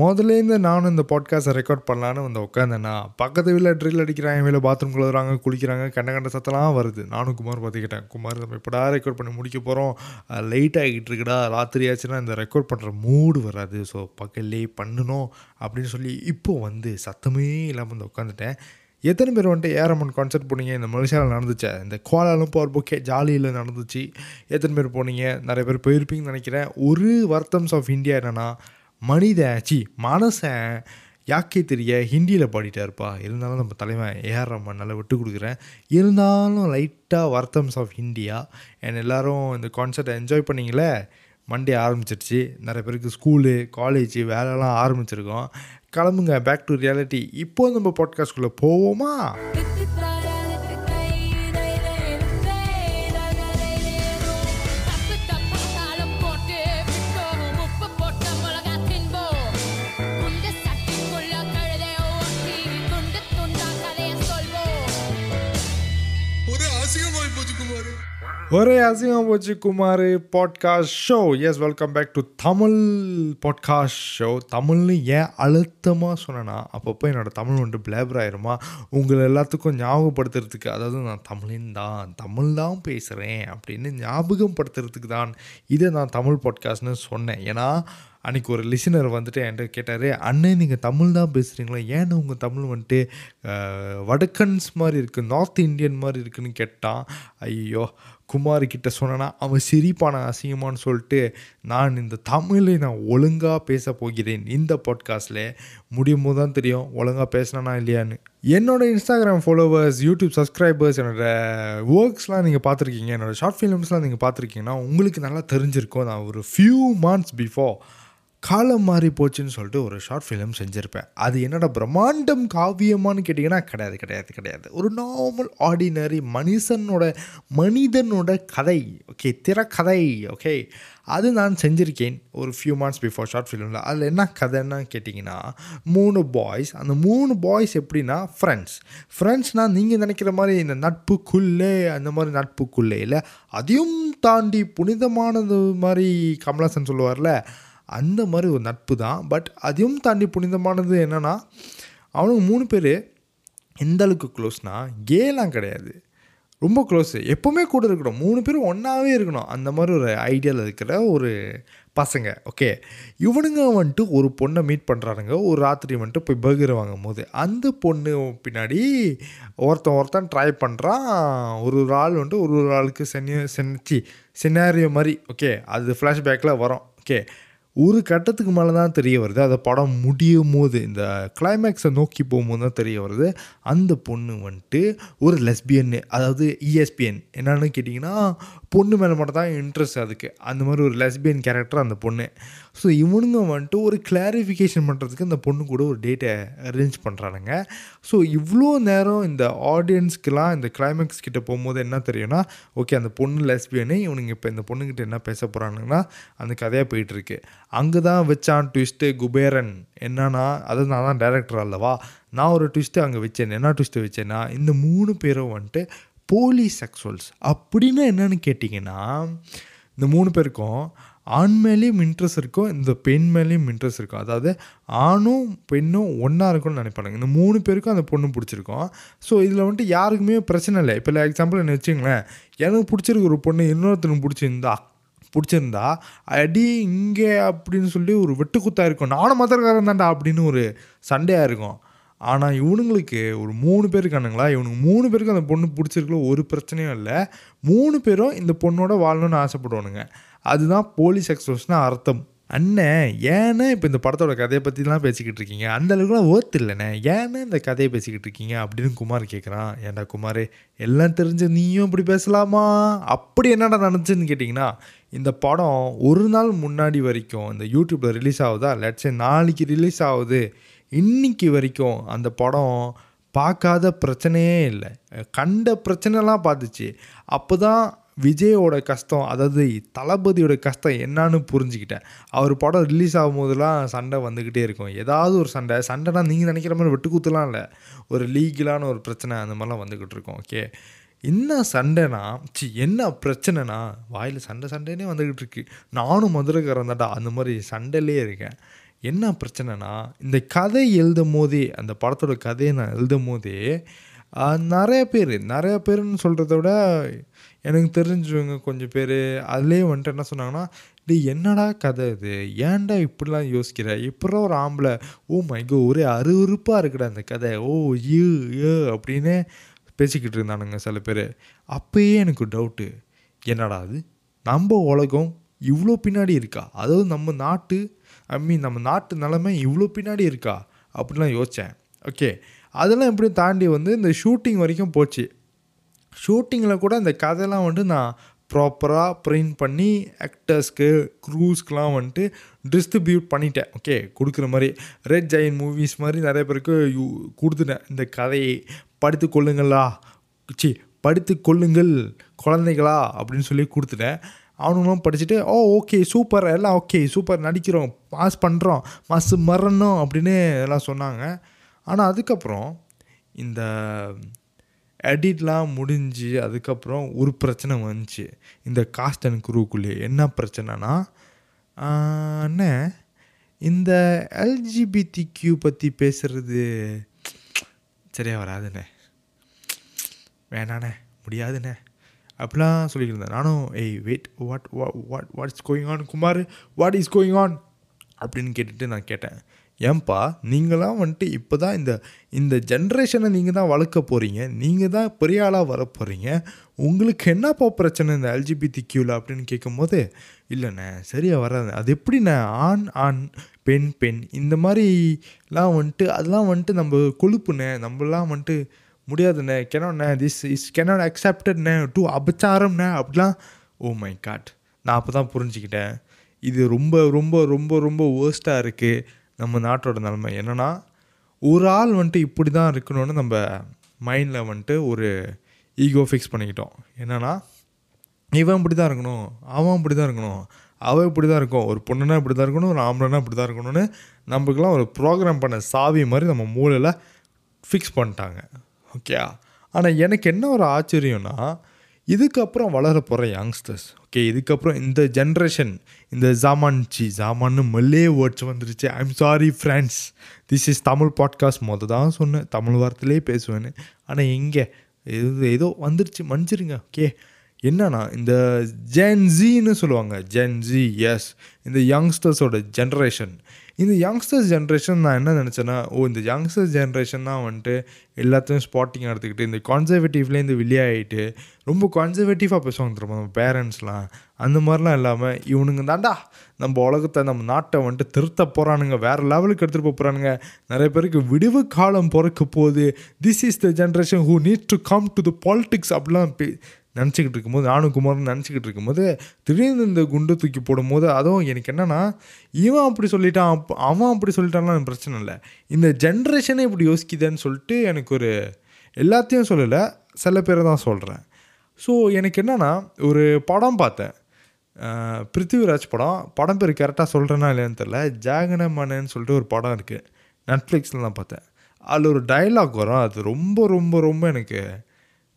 முதலேருந்து நானும் இந்த பாட்காஸ்ட்டை ரெக்கார்ட் பண்ணலான்னு வந்து உட்காந்தேன்னா பக்கத்து வீட்டில் ட்ரில் அடிக்கிறாங்க வீட்டில் பாத்ரூம் கழுவுறாங்க குளிக்கிறாங்க கண்ட கண்ட சத்தம்லாம் வருது. நானும் குமார் பார்த்துக்கிட்டேன் குமார் நம்ம இப்படா ரெக்கார்ட் பண்ணி முடிக்க போகிறோம் லைட் ஆகிட்டு இருக்குடா. ராத்திரி ஆச்சுன்னா இந்த ரெக்கார்ட் பண்ணுற மூடு வராது. ஸோ பக்கல்லே பண்ணணும் அப்படின்னு சொல்லி இப்போ வந்து சத்தமே இல்லாமல் வந்து உட்காந்துட்டேன் எத்தனை பேர் வந்துட்டு ஏரமன் கான்சர்ட் போனீங்க? இந்த மலேசியாவில் நடந்துச்சு? இந்த கோலாலும் போர் புக்கே ஜாலியில் நடந்துச்சு. எத்தனை பேர் போனீங்க? நிறைய பேர் போயிருப்பீங்கன்னு நினைக்கிறேன். ஒரு வர்த்தம்ஸ் ஆஃப் இந்தியா என்னென்னா மனித சி மனசன் யாக்கே தெரிய ஹிந்தியில் பாடிட்டாருப்பா இருந்தாலும் நம்ம தலைவன் ஏஆர் ரஹ்மான் நல்லா விட்டு கொடுக்குறேன். இருந்தாலும் லைட்டாக வர்த்தம்ஸ் ஆஃப் இந்தியா அண்ட் எல்லோரும் இந்த கான்சர்ட்டை என்ஜாய் பண்ணிங்களே? மண்டே ஆரம்பிச்சிருச்சு. நிறைய பேருக்கு ஸ்கூலு காலேஜ் வேலைலாம் ஆரம்பிச்சிருக்கோம். கிளம்புங்க. பேக் டு ரியாலிட்டி இப்போ நம்ம பாட்காஸ்ட்குள்ளே போவோமா? ஒரே அசிங்கம் போச்சு Kumar podcast show yes welcome back to Tamil podcast show தமிழ்னு ஏன் அழுத்தமாக சொன்னேன்னா அப்பப்போ என்னோடய தமிழ் வந்துட்டு பிளேபர் ஆயிருமா உங்களை எல்லாத்துக்கும் ஞாபகப்படுத்துறதுக்கு அதாவது நான் தமிழின் தான் தமிழ் தான் பேசுகிறேன் அப்படின்னு ஞாபகப்படுத்துறதுக்கு தான் இதை நான் தமிழ் பாட்காஸ்ட்னு சொன்னேன் ஏன்னா அன்றைக்கி ஒரு லிசனர் வந்துட்டு என்கிட்ட கேட்டார் அண்ணன் நீங்கள் தமிழ் தான் பேசுகிறீங்களா ஏன்னு உங்கள் தமிழ் வந்துட்டு வடக்கன்ஸ் மாதிரி இருக்குது நார்த் இந்தியன் மாதிரி இருக்குதுன்னு கேட்டான் ஐயோ குமார் கிட்ட சொன்னேன்னா அவன் சிரிப்பான அசிங்கமான்னு சொல்லிட்டு நான் இந்த தமிழை நான் ஒழுங்காக பேச போகிறேன். இந்த பாட்காஸ்ட்டில் முடியும் போது தான் தெரியும் ஒழுங்காக பேசினா இல்லையான்னு. என்னோட இன்ஸ்டாகிராம் ஃபாலோவர்ஸ் யூடியூப் சப்ஸ்கிரைபர்ஸ் என்னோடய ஒர்க்ஸ்லாம் நீங்கள் பார்த்துருக்கீங்க. என்னோடய ஷார்ட் ஃபிலிம்ஸ்லாம் நீங்கள் பார்த்துருக்கீங்கன்னா உங்களுக்கு நல்லா தெரிஞ்சிருக்கும். நான் ஒரு ஃபியூ மந்த்ஸ் பிஃபோர் காலம் மாறி போச்சுன்னு சொல்லிட்டு ஒரு ஷார்ட் ஃபிலிம் செஞ்சுருப்பேன். அது என்னோட பிரம்மாண்டம் காவியமான்னு கேட்டிங்கன்னா கிடையாது கிடையாது கிடையாது. ஒரு நார்மல் ஆர்டினரி மனுஷனோட மனிதனோட கதை ஓகே திரைக்கதை ஓகே அது நான் செஞ்சுருக்கேன் ஒரு ஃபியூ மந்த்ஸ் பிஃபோர் ஷார்ட் ஃபிலிமில் அதில் என்ன கதைன்னு கேட்டிங்கன்னா மூணு பாய்ஸ் அந்த மூணு பாய்ஸ் எப்படின்னா ஃப்ரெண்ட்ஸ் ஃப்ரெண்ட்ஸ்னால் நீங்கள் நினைக்கிற மாதிரி இந்த நட்புக்குள்ளே அந்த மாதிரி நட்புக்குள்ளே இல்லை அதையும் தாண்டி புனிதமானது மாதிரி கமலாசன் சொல்லுவார்ல அந்த மாதிரி ஒரு நட்பு தான். பட் அதையும் தாண்டி புனிதமானது என்னென்னா அவனுங்க மூணு பேர் எந்த அளவுக்கு க்ளோஸ்னால் கேலாம் கிடையாது. ரொம்ப க்ளோஸு எப்போவுமே கூட இருக்கணும். மூணு பேரும் ஒன்றாவே இருக்கணும். அந்த மாதிரி ஒரு ஐடியாவில் இருக்கிற ஒரு பசங்க. ஓகே இவனுங்க வந்துட்டு ஒரு பொண்ணை மீட் பண்ணுறானுங்க ஒரு ராத்திரி வந்துட்டு போய் பர்கர் வாங்கும் போது அந்த பொண்ணு பின்னாடி ஒருத்தன் ஒருத்தன் ட்ரை பண்ணுறான் ஒரு ஒரு ஆள் வந்துட்டு ஒரு ஒரு ஆளுக்கு சென்னிய சென்னிச்சி சினாரியோ மாதிரி. ஓகே அது ஃப்ளாஷ்பேக்கில் வரும். ஓகே ஒரு கட்டத்துக்கு மேலே தான் தெரிய வருது. அந்த படம் முடியும் போது இந்த கிளைமேக்ஸை நோக்கி போகும்போது தான் தெரிய வருது. அந்த பொண்ணு வந்துட்டு ஒரு லெஸ்பியன் அதாவது இஎஸ்பிஎன் என்னன்னு கேட்டிங்கன்னா பொண்ணு மேலே மட்டும் தான் இன்ட்ரெஸ்ட் அதுக்கு. அந்த மாதிரி ஒரு லெஸ்பியன் கேரக்டர் அந்த பொண்ணு. ஸோ இவனுங்க வந்துட்டு ஒரு கிளாரிஃபிகேஷன் பண்ணுறதுக்கு அந்த பொண்ணு கூட ஒரு டேட்டை அரேஞ்ச் பண்ணுறானுங்க ஸோ இவ்வளோ நேரம் இந்த ஆடியன்ஸ்க்கெலாம் இந்த கிளைமேக்ஸ் கிட்டே போகும்போது என்ன தெரியும்னா ஓகே அந்த பொண்ணு லெஸ்பியனு இவனுங்க இப்போ இந்த பொண்ணுக்கிட்ட என்ன பேச போகிறானுங்கன்னா அந்த கதையாக போயிட்டுருக்கு அங்கே தான் வச்சான் ட்விஸ்ட்டு குபேரன். என்னன்னா அது நான் தான் டேரக்டர் அல்லவா? நான் ஒரு ட்விஸ்ட்டு அங்கே வச்சேன். என்ன ட்விஸ்ட்டு வச்சேன்னா இந்த மூணு பேரும் வந்துட்டு போலி செக்ஸுவல்ஸ் அப்படின்னு என்னன்னு கேட்டிங்கன்னா இந்த மூணு பேருக்கும் ஆண் மேலேயும் இன்ட்ரெஸ்ட் இருக்கும் இந்த பெண் மேலேயும் இன்ட்ரெஸ்ட் இருக்கும். அதாவது ஆணும் பெண்ணும் ஒன்றா இருக்கும்னு நினைப்பாங்க இந்த மூணு பேருக்கும் அந்த பொண்ணு பிடிச்சிருக்கும். ஸோ இதில் வந்துட்டு யாருக்குமே பிரச்சனை இல்லை. இப்போ எக்ஸாம்பிள் என்ன வச்சுங்களேன் எனக்கு பிடிச்சிருக்க ஒரு பொண்ணு இன்னொருத்தனுக்கு பிடிச்சிருந்தா பிடிச்சிருந்தா அடி இங்கே அப்படின்னு சொல்லி ஒரு வெட்டுக்குத்தாக இருக்கும். நானும் மதர்காரன் தான்டா அப்படின்னு ஒரு சண்டையாக இருக்கும். ஆனால் இவனுங்களுக்கு ஒரு மூணு பேர் இருக்கானுங்களா? இவனுக்கு மூணு பேருக்கு அந்த பொண்ணு பிடிச்சிருக்கல ஒரு பிரச்சனையும் இல்லை. மூணு பேரும் இந்த பொண்ணோட வாழணும்னு ஆசைப்படுவானுங்க. அதுதான் போலீஸ் எக்ஸ்பிரஸ்னால் அர்த்தம். அண்ணன் ஏன்னா இப்போ இந்த படத்தோட கதையை பற்றிலாம் பேசிக்கிட்டு இருக்கீங்க? அந்த அளவுக்குலாம் ஓர்த்து இல்லைண்ணே. ஏன்னா இந்த கதையை பேசிக்கிட்டு இருக்கீங்க? அப்படின்னு குமார் கேட்குறான் ஏன்டா குமார் எல்லாம் தெரிஞ்ச நீயும் இப்படி பேசலாமா? அப்படி என்னடா நினச்சின்னு கேட்டிங்கன்னா இந்த படம் ஒரு நாள் முன்னாடி வரைக்கும் இந்த யூடியூப்பில் ரிலீஸ் ஆகுதா? லட்சம் நாளைக்கு ரிலீஸ் ஆகுது. இன்னைக்கு வரைக்கும் அந்த படம் பார்க்காத பிரச்சனையே இல்லை. கண்ட பிரச்சனைலாம் பார்த்துச்சு. அப்போ தான் விஜயோட கஷ்டம் அதாவது தளபதியோட கஷ்டம் என்னான்னு புரிஞ்சுக்கிட்டேன். அவர் படம் ரிலீஸ் ஆகும்போதெல்லாம் சண்டை வந்துக்கிட்டே இருக்கும். ஏதாவது ஒரு சண்டை சண்டைனா நீங்கள் நினைக்கிற மாதிரி வெட்டுக்கூத்துலாம் இல்லை. ஒரு லீகலான ஒரு பிரச்சனை அந்த மாதிரிலாம் வந்துக்கிட்டு இருக்கும் ஓகே என்ன சண்டைனா சி என்ன பிரச்சனைனா வாயில் சண்டை சண்டைனே வந்துக்கிட்டு இருக்கு. நானும் மதுரைக்காரன் தான்டா அந்த மாதிரி சண்டையிலே இருக்கேன். என்ன பிரச்சனைனா இந்த கதை எழுதும் போதே அந்த படத்தோட கதையை நான் எழுதும் போதே நிறைய பேர் நிறைய பேருன்னு சொல்கிறத விட எனக்கு தெரிஞ்சவங்க கொஞ்சம் பேர் அதுலேயே வந்துட்டு என்ன சொன்னாங்கன்னா டே என்னடா கதை இது? ஏன்டா இப்படிலாம் யோசிக்கிற? இப்படி ஒரு ஆம்பளை. ஓ மைகோ ஒரே அருவருப்பாக இருக்குடா அந்த கதை. ஓ யூ ஏ அப்படின்னு பேசிக்கிட்டு இருந்தானுங்க சில பேர். அப்பயே எனக்கு டவுட்டு. என்னடா அது? நம்ம உலகம் இவ்வளோ பின்னாடி இருக்கா? அதாவது நம்ம நாட்டு ஐ மீன் நம்ம நாட்டு நிலைமை இவ்வளோ பின்னாடி இருக்கா? அப்படிலாம் யோசித்தேன் ஓகே. அதெல்லாம் எப்படி தாண்டி வந்து இந்த ஷூட்டிங் வரைக்கும் போச்சு. ஷூட்டிங்கில் கூட இந்த கதையெல்லாம் வந்துட்டு நான் ப்ராப்பராக பிரிண்ட் பண்ணி ஆக்டர்ஸ்க்கு க்ரூஸ்க்கெலாம் வந்துட்டு டிஸ்ட்ரிபியூட் பண்ணிட்டேன். ஓகே கொடுக்குற மாதிரி. ரெட் ஜெயின் மூவிஸ் மாதிரி நிறைய பேருக்கு யூ கொடுத்துட்டேன். இந்த கதையை படித்து கொள்ளுங்களா? சி படித்து கொள்ளுங்கள் குழந்தைகளா? அப்படின்னு சொல்லி கொடுத்துட்டேன். அவனுங்களும் படிச்சுட்டு ஓ ஓகே சூப்பர் எல்லாம் ஓகே சூப்பர் நடிக்கிறோம். பாஸ் பண்ணுறோம் மாசு மறணும் அப்படின்னு எல்லாம் சொன்னாங்க. ஆனால் அதுக்கப்புறம் இந்த எடிட்லாம் முடிஞ்சு அதுக்கப்புறம் ஒரு பிரச்சனை வந்துச்சு. இந்த காஸ்ட் அண்ட் குரூக்குள்ளே என்ன பிரச்சனைனா அண்ணே இந்த எல்ஜிபிடி கியூ பற்றி பேசுகிறது சரியாக வராதுண்ணே. வேணாண்ணே முடியாதுண்ணே. அப்படிலாம் சொல்லிட்டு இருந்தேன் நானும் ஏய் wait what what what is going on Kumar what is going on அப்படின்னு கேட்டுட்டு நான் கேட்டேன். ஏன்பா நீங்களாம் வந்துட்டு இப்போ தான் இந்த இந்த ஜென்ரேஷனை நீங்கள் தான் வளர்க்க போகிறீங்க நீங்கள் தான் பெரிய ஆளாக வர போகிறீங்க உங்களுக்கு என்னப்பா பிரச்சனை இந்த எல்ஜிபிடி கியூவில் அப்படின்னு கேட்கும்போது இல்லைண்ணே சரியாக வராது. அது எப்படிண்ணே ஆண் ஆண் பெண் பெண் இந்த மாதிரிலாம் வந்துட்டு அதெல்லாம் வந்துட்டு நம்ம கொழுப்புண்ணே நம்மளாம் வந்துட்டு முடியாதுண்ணே. கெனோண்ணே திஸ் இஸ் கெனாட் அக்செப்டட்ண்ணே டூ அபச்சாரம்ண்ணே அப்படிலாம் ஓ மை காட் நான் அப்போ தான் புரிஞ்சுக்கிட்டேன். இது ரொம்ப ரொம்ப ரொம்ப ரொம்ப வேர்ஸ்ட்டாக இருக்குது நம்ம நாட்டோட நிலைமை என்னென்னா ஒரு ஆள் வந்துட்டு இப்படி தான் இருக்கணும்னு நம்ம மைண்டில் வந்துட்டு ஒரு ஈகோ ஃபிக்ஸ் பண்ணிக்கிட்டோம். என்னென்னா இவன் இப்படி தான் இருக்கணும் அவன் இப்படி தான் இருக்கணும் அவன் இப்படி தான் இருக்கும் ஒரு பொண்ணுனா இப்படி தான் இருக்கணும் ஒரு ஆம்பளைனா இப்படி தான் இருக்கணும்னு நம்மளுக்கெல்லாம் ஒரு ப்ரோக்ராம் பண்ண சாவி மாதிரி நம்ம மூளையில் ஃபிக்ஸ் பண்ணிட்டாங்க. ஓகே ஆனால் எனக்கு என்ன ஒரு ஆச்சரியம்னா இதுக்கப்புறம் வளர போகிற யங்ஸ்டர்ஸ் ஓகே இதுக்கப்புறம் இந்த ஜென்ரேஷன் இந்த ஜாமான் ஜாமான்னு மல்லே வேர்ட்ஸ் வந்துருச்சு. I'm sorry friends this is Tamil podcast மொதல் தான் சொன்னேன். தமிழ் வார்த்தையிலே பேசுவேன்னு. ஆனால் எங்கே இது ஏதோ வந்துருச்சு. மன்னிச்சிருங்க. ஓகே என்னன்னா இந்த ஜென்ஜின்னு சொல்லுவாங்க. ஜென்ஜி எஸ் இந்த யங்ஸ்டர்ஸோட ஜென்ரேஷன் இந்த யங்ஸ்டர்ஸ் ஜென்ரேஷன் நான் என்ன நினச்சேன்னா ஓ இந்த யங்ஸ்டர்ஸ் ஜென்ரேஷன் தான் வந்துட்டு எல்லாத்தையும் ஸ்பாட்டிங் எடுத்துக்கிட்டு இந்த கான்சர்வேட்டிவ்லேருந்து வெளியாகிட்டு ரொம்ப கான்சர்வேட்டிவாக பேசுவாங்க திரும்ப நம்ம பேரண்ட்ஸ்லாம் அந்த மாதிரிலாம் இல்லாமல் இவனுங்க தாண்டா நம்ம உலகத்தை நம்ம நாட்டை வந்துட்டு திருத்த போகிறானுங்க வேறு லெவலுக்கு எடுத்துகிட்டு போக போகிறானுங்க நிறைய பேருக்கு விடுவு காலம் பிறக்க போகுது. This is the generation who need to come to the politics அப்படிலாம் பே நினச்சிக்கிட்டு இருக்கும்போது நானும் குமார்னு நினச்சிக்கிட்டு இருக்கும்போது திடீர்னு இந்த குண்டு தூக்கி போடும்போது அதுவும் எனக்கு என்னென்னா இவன் அப்படி சொல்லிட்டான் அவன் அப்படி சொல்லிட்டான்லாம் எனக்கு பிரச்சனை இல்லை. இந்த ஜென்ரேஷனே இப்படி யோசிக்குதுன்னு சொல்லிட்டு எனக்கு ஒரு எல்லாத்தையும் சொல்லலை சில பேரை தான் சொல்கிறேன் ஸோ எனக்கு என்னென்னா ஒரு படம் பார்த்தேன். பிருத்திவிராஜ் படம். படம் பேர் கரெக்டாக சொல்கிறேன்னா இல்லையான்னு தெரில ஜாகனமனன்னு சொல்லிட்டு ஒரு படம் இருக்குது நெட்ஃப்ளிக்ஸில் தான் பார்த்தேன். அதில் ஒரு டயலாக் வரும். அது ரொம்ப ரொம்ப ரொம்ப எனக்கு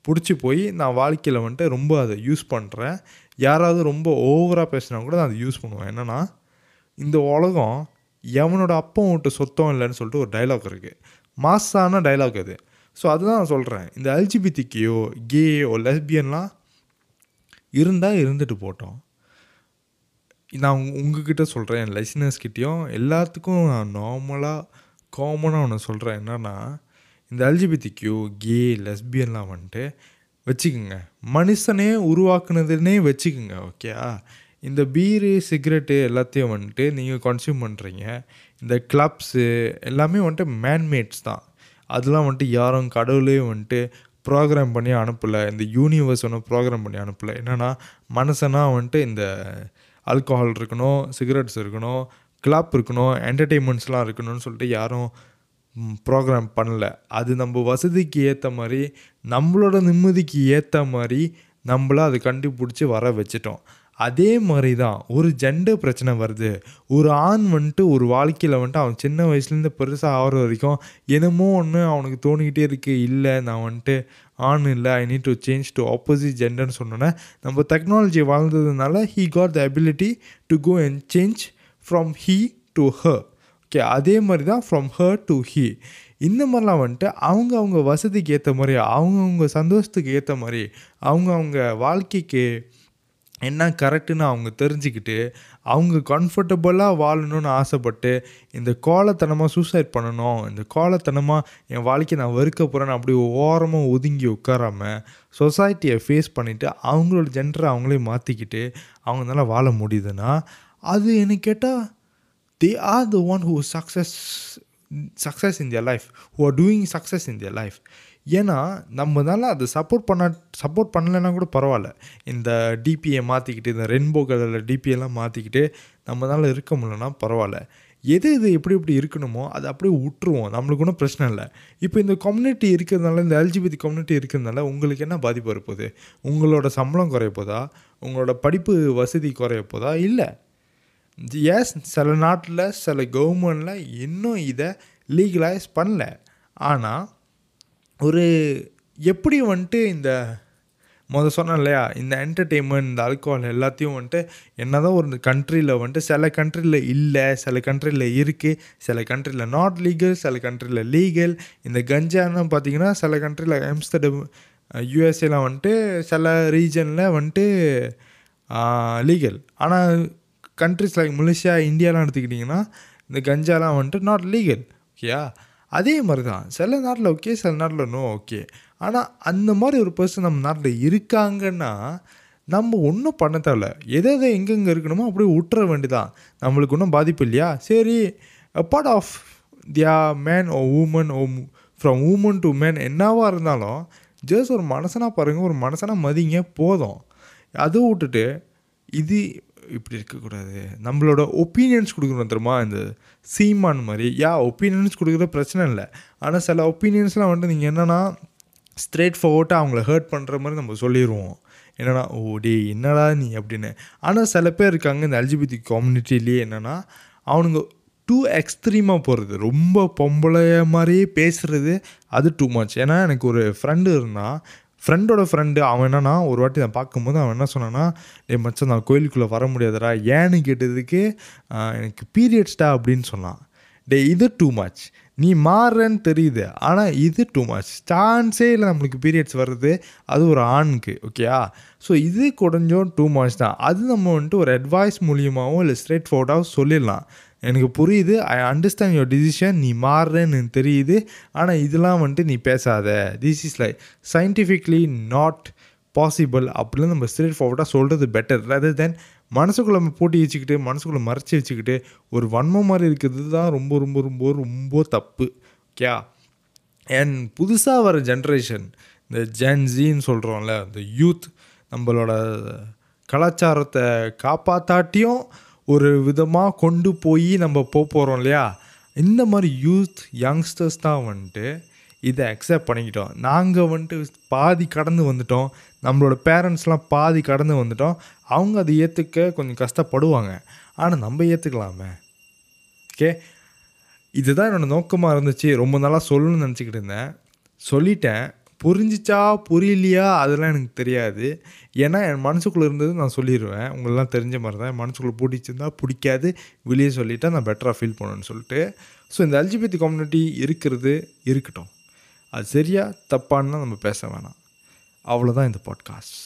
பிடிச்சி போய் நான் வாழ்க்கையில் வந்துட்டு ரொம்ப அதை யூஸ் பண்ணுறேன் யாராவது ரொம்ப ஓவராக பேசினா கூட நான் அதை யூஸ் பண்ணுவேன். என்னென்னா இந்த உலகம் எவனோட அப்பம் விட்டு சொத்தம் இல்லைன்னு சொல்லிட்டு ஒரு டைலாக் இருக்குது மாசான டைலாக் அது. ஸோ அதுதான் நான் சொல்கிறேன் இந்த எல்ஜிபிடிக்கியோ கேயோ லெஸ்பியன்லாம் இருந்தால் இருந்துட்டு போட்டோம். நான் உங்ககிட்ட சொல்கிறேன் என் லைசனர்ஸ்கிட்டையும் எல்லாத்துக்கும் நான் நார்மலாக காமனாக ஒன்று சொல்கிறேன் என்னன்னா இந்த எல்ஜிபிடி கியூ கே லெஸ்பியன்லாம் வந்துட்டு வச்சுக்கோங்க. மனுஷனே உருவாக்குனதுன்னே வச்சுக்கோங்க ஓகே இந்த பீரு சிகரெட்டு எல்லாத்தையும் வந்துட்டு நீங்கள் கன்சியூம் பண்ணுறீங்க இந்த கிளப்ஸு எல்லாமே வந்துட்டு மேன்மேட்ஸ் தான். அதெல்லாம் வந்துட்டு யாரும் கடவுளே வந்துட்டு ப்ரோக்ராம் பண்ணி அனுப்பலை. இந்த யூனிவர்ஸ் ஒன்றும் ப்ரோக்ராம் பண்ணி அனுப்பலை. என்னென்னா மனுஷனாக வந்துட்டு இந்த ஆல்கஹால் இருக்கணும் சிகரெட்ஸ் இருக்கணும் கிளப் இருக்கணும் என்டர்டெயின்மெண்ட்ஸ்லாம் இருக்கணும்னு சொல்லிட்டு யாரும் ப்ரோக்ராம் பண்ணல. அது நம்ம வசதிக்கு ஏற்ற மாதிரி நம்மளோட நிம்மதிக்கு ஏற்ற மாதிரி நம்மள அதை கண்டுபிடிச்சி வர வச்சிட்டோம். அதே மாதிரி தான் ஒரு ஜெண்டர் பிரச்சனை வருது. ஒரு ஆண் வந்துட்டு ஒரு வாழ்க்கையில் வந்துட்டு அவன் சின்ன வயசுலேருந்து பெருசாக ஆகிற வரைக்கும் என்னமோ ஒன்று அவனுக்கு தோணிக்கிட்டே இருக்குது இல்லை நான் வந்துட்டு ஆண் இல்லை I need to change to opposite ஜெண்டர்னு சொன்னோன்னே நம்ம technology வாழ்ந்ததுனால he got the ability to go and change from he to her okay அதே மாதிரி தான் ஃப்ரம் ஹர் டு ஹி இந்த மாதிரிலாம் வந்துட்டு அவங்க அவங்க வசதிக்கு ஏற்ற மாதிரி அவங்கவுங்க சந்தோஷத்துக்கு ஏற்ற மாதிரி அவங்க அவங்க வாழ்க்கைக்கு என்ன கரெக்டுன்னு அவங்க தெரிஞ்சுக்கிட்டு அவங்க கம்ஃபர்டபுளாக வாழணும்னு ஆசைப்பட்டு இந்த கோலத்தனமாக சூசைட் பண்ணணும் இந்த கோலத்தனமாக என் வாழ்க்கையை நான் வெறுக்க போகிறேன்னு அப்படி ஓரமாக ஒதுங்கி உட்காராமல் சொசைட்டியை ஃபேஸ் பண்ணிவிட்டு அவங்களோட ஜென்டரை அவங்களே மாற்றிக்கிட்டு அவங்களால வாழ முடியுதுன்னா அது எனக்கு கேட்டால் they are the one who success success in their life who are doing success in their life ஏன்னா நம்மனால அதை சப்போர்ட் பண்ண சப்போர்ட் பண்ணலைன்னா கூட பரவாயில்ல. இந்த டிபியை மாற்றிக்கிட்டு இந்த ரெயின்போ கலரில் டிபியெல்லாம் மாற்றிக்கிட்டு நம்மளால இருக்க முடியலன்னா பரவாயில்ல. எது இது எப்படி எப்படி இருக்கணுமோ அதை அப்படியே விட்டுருவோம் நம்மளுக்கு ஒன்றும் பிரச்சனை இல்லை. இப்போ இந்த கம்யூனிட்டி இருக்கிறதுனால இந்த எல்ஜிபிடி கம்யூனிட்டி இருக்கிறதுனால உங்களுக்கு என்ன பாதிப்பு வரப்போகுது? உங்களோட சம்பளம் குறைய போதா? உங்களோட படிப்பு வசதி குறைய போதா? இல்லை. எஸ் சில நாட்டில் சில கவர்மெண்டில் இன்னும் இதை லீகலைஸ் பண்ணல. ஆனால் ஒரு எப்படி வந்துட்டு இந்த முத சொன்னேன் இல்லையா இந்த என்டர்டெயின்மெண்ட் இந்த ஆல்கோஹால் எல்லாத்தையும் வந்துட்டு என்ன தான் ஒரு கண்ட்ரியில் வந்துட்டு சில கண்ட்ரியில் இல்லை சில கண்ட்ரியில் இருக்குது சில கண்ட்ரியில் நாட் லீகல் சில கண்ட்ரியில் லீகல் இந்த கஞ்சான்னு பார்த்தீங்கன்னா சில கண்ட்ரியில் ஆம்ஸ்டர்டம் யூஎஸ்ஏலாம் வந்துட்டு சில ரீஜனில் வந்துட்டு லீகல் ஆனால் கண்ட்ரிஸ் லைக் மலேசியா இந்தியாலாம் எடுத்துக்கிட்டிங்கன்னா இந்த கஞ்சாலாம் வந்துட்டு நாட் லீகல் ஓகேயா அதே மாதிரி தான் சில நாட்டில் ஓகே சில நாட்டில் நோ ஓகே ஆனால் அந்த மாதிரி ஒரு பர்சன் நம்ம நாட்டில் இருக்காங்கன்னா நம்ம ஒன்றும் பண்ண தேவையில்ல. எதை எதை எங்கெங்கே இருக்கணுமோ அப்படியே விட்டுற வேண்டிதான் நம்மளுக்கு ஒன்றும் பாதிப்பு இல்லையா? சரி part of the man or woman or from woman to man என்னவாக இருந்தாலும் ஜஸ்ட் ஒரு மனசனாக பாருங்கள் ஒரு மனசனாக மதிங்க போதும். அதை விட்டுட்டு இது இப்படி இருக்கக்கூடாது. நம்மளோட ஒப்பீனியன்ஸ் கொடுக்கணும் தெரியுமா இந்த சீமான் மாதிரி. யா ஒப்பீனியன்ஸ் கொடுக்குற பிரச்சனை இல்லை. ஆனால் சில ஒப்பீனியன்ஸ்லாம் வந்துட்டு நீங்கள் என்னென்னா ஸ்ட்ரெயிட் ஃபார்வர்டாக அவங்கள ஹர்ட் பண்ணுற மாதிரி நம்ம சொல்லிடுவோம் என்னென்னா ஓ டே என்னடா நீ? அப்படின்னு. ஆனால் சில பேர் இருக்காங்க இந்த எல்ஜிபிடி கம்யூனிட்டிலேயே என்னென்னா அவனுங்க டூ எக்ஸ்ட்ரீமாக போகிறது ரொம்ப பொம்பளைய மாதிரியே பேசுகிறது அது டூ மச் ஏன்னா எனக்கு ஒரு ஃப்ரெண்டு இருந்தால் ஃப்ரெண்டோட ஃப்ரெண்டு அவன் என்னன்னா ஒரு வாட்டி நான் பார்க்கும்போது அவன் என்ன சொன்னான்னா டே மச்சான் நான் கோயிலுக்குள்ளே வர முடியாதுடா. ஏன்னு கேட்டதுக்கு எனக்கு பீரியட்ஸ்டா அப்படின்னு சொன்னான். டே இது டூ மச் நீ மாறுறன்னு தெரியுது. ஆனால் இது டூ மச் சான்ஸே இல்லை நம்மளுக்கு பீரியட்ஸ் வருது அது ஒரு ஆணுக்கு ஓகேயா ஸோ இது கொஞ்சம் டூ மச் தான். அது நம்ம வந்துட்டு ஒரு அட்வைஸ் மூலியமாகவும் இல்லை ஸ்ட்ரெயிட் ஃபார்வர்டாகவும் சொல்லிடலாம். எனக்கு புரியுது. ஐ அண்டர்ஸ்டாண்ட் யுவர் டிசிஷன் நீ மாறுறேன்னு எனக்கு தெரியுது. ஆனால் இதெல்லாம் வந்துட்டு நீ பேசாத. This is like scientifically not possible அப்படின்னு நம்ம ஸ்ட்ரெயிட் ஃபார்வர்டாக சொல்கிறது பெட்டர் ரதர் தென் மனசுக்குள்ளே நம்ம போட்டி வச்சுக்கிட்டு மனசுக்குள்ளே மறைச்சி வச்சுக்கிட்டு ஒரு வன்மம் மாதிரி இருக்கிறது தான் ரொம்ப ரொம்ப ரொம்ப ரொம்ப தப்பு. ஓகே அண்ட் புதுசாக வர ஜென்ரேஷன் இந்த ஜென்ஜின்னு சொல்கிறோம்ல இந்த யூத் நம்மளோட கலாச்சாரத்தை காப்பாத்தாட்டியும் ஒரு விதமாக கொண்டு போய் நம்ம போக போகிறோம் இல்லையா? இந்த மாதிரி யூத் யங்ஸ்டர்ஸ் தான் வந்துட்டு இதை அக்செப்ட் பண்ணிக்கிட்டோம். நாங்கள் வந்துட்டு பாதி கடந்து வந்துட்டோம். நம்மளோட பேரண்ட்ஸ்லாம் பாதி கடந்து வந்துட்டோம். அவங்க அதை ஏற்றுக்க கொஞ்சம் கஷ்டப்படுவாங்க. ஆனால் நம்ம ஏற்றுக்கலாமே ஓகே இதுதான் என்னோடய நோக்கமாக இருந்துச்சு. ரொம்ப நாளாக சொல்லணும்னு நினச்சிக்கிட்டு இருந்தேன். சொல்லிட்டேன். புரிஞ்சிச்சா புரியலையா? அதெல்லாம் எனக்கு தெரியாது. ஏன்னா என் மனசுக்குள்ளே இருந்தது நான் சொல்லிடுவேன் உங்களெலாம் தெரிஞ்ச மாதிரி தான் என் மனசுக்குள்ளே பிடிச்சிருந்தா பிடிக்காது. வெளியே சொல்லிட்டா நான் பெட்டராக ஃபீல் பண்ணுவேன்னு சொல்லிட்டு. ஸோ இந்த எல்ஜிபிடி கம்யூனிட்டி இருக்கிறது இருக்கட்டும். அது சரியா தப்பான்னு நம்ம பேச வேணாம். அவ்வளோதான் இந்த பாட்காஸ்ட்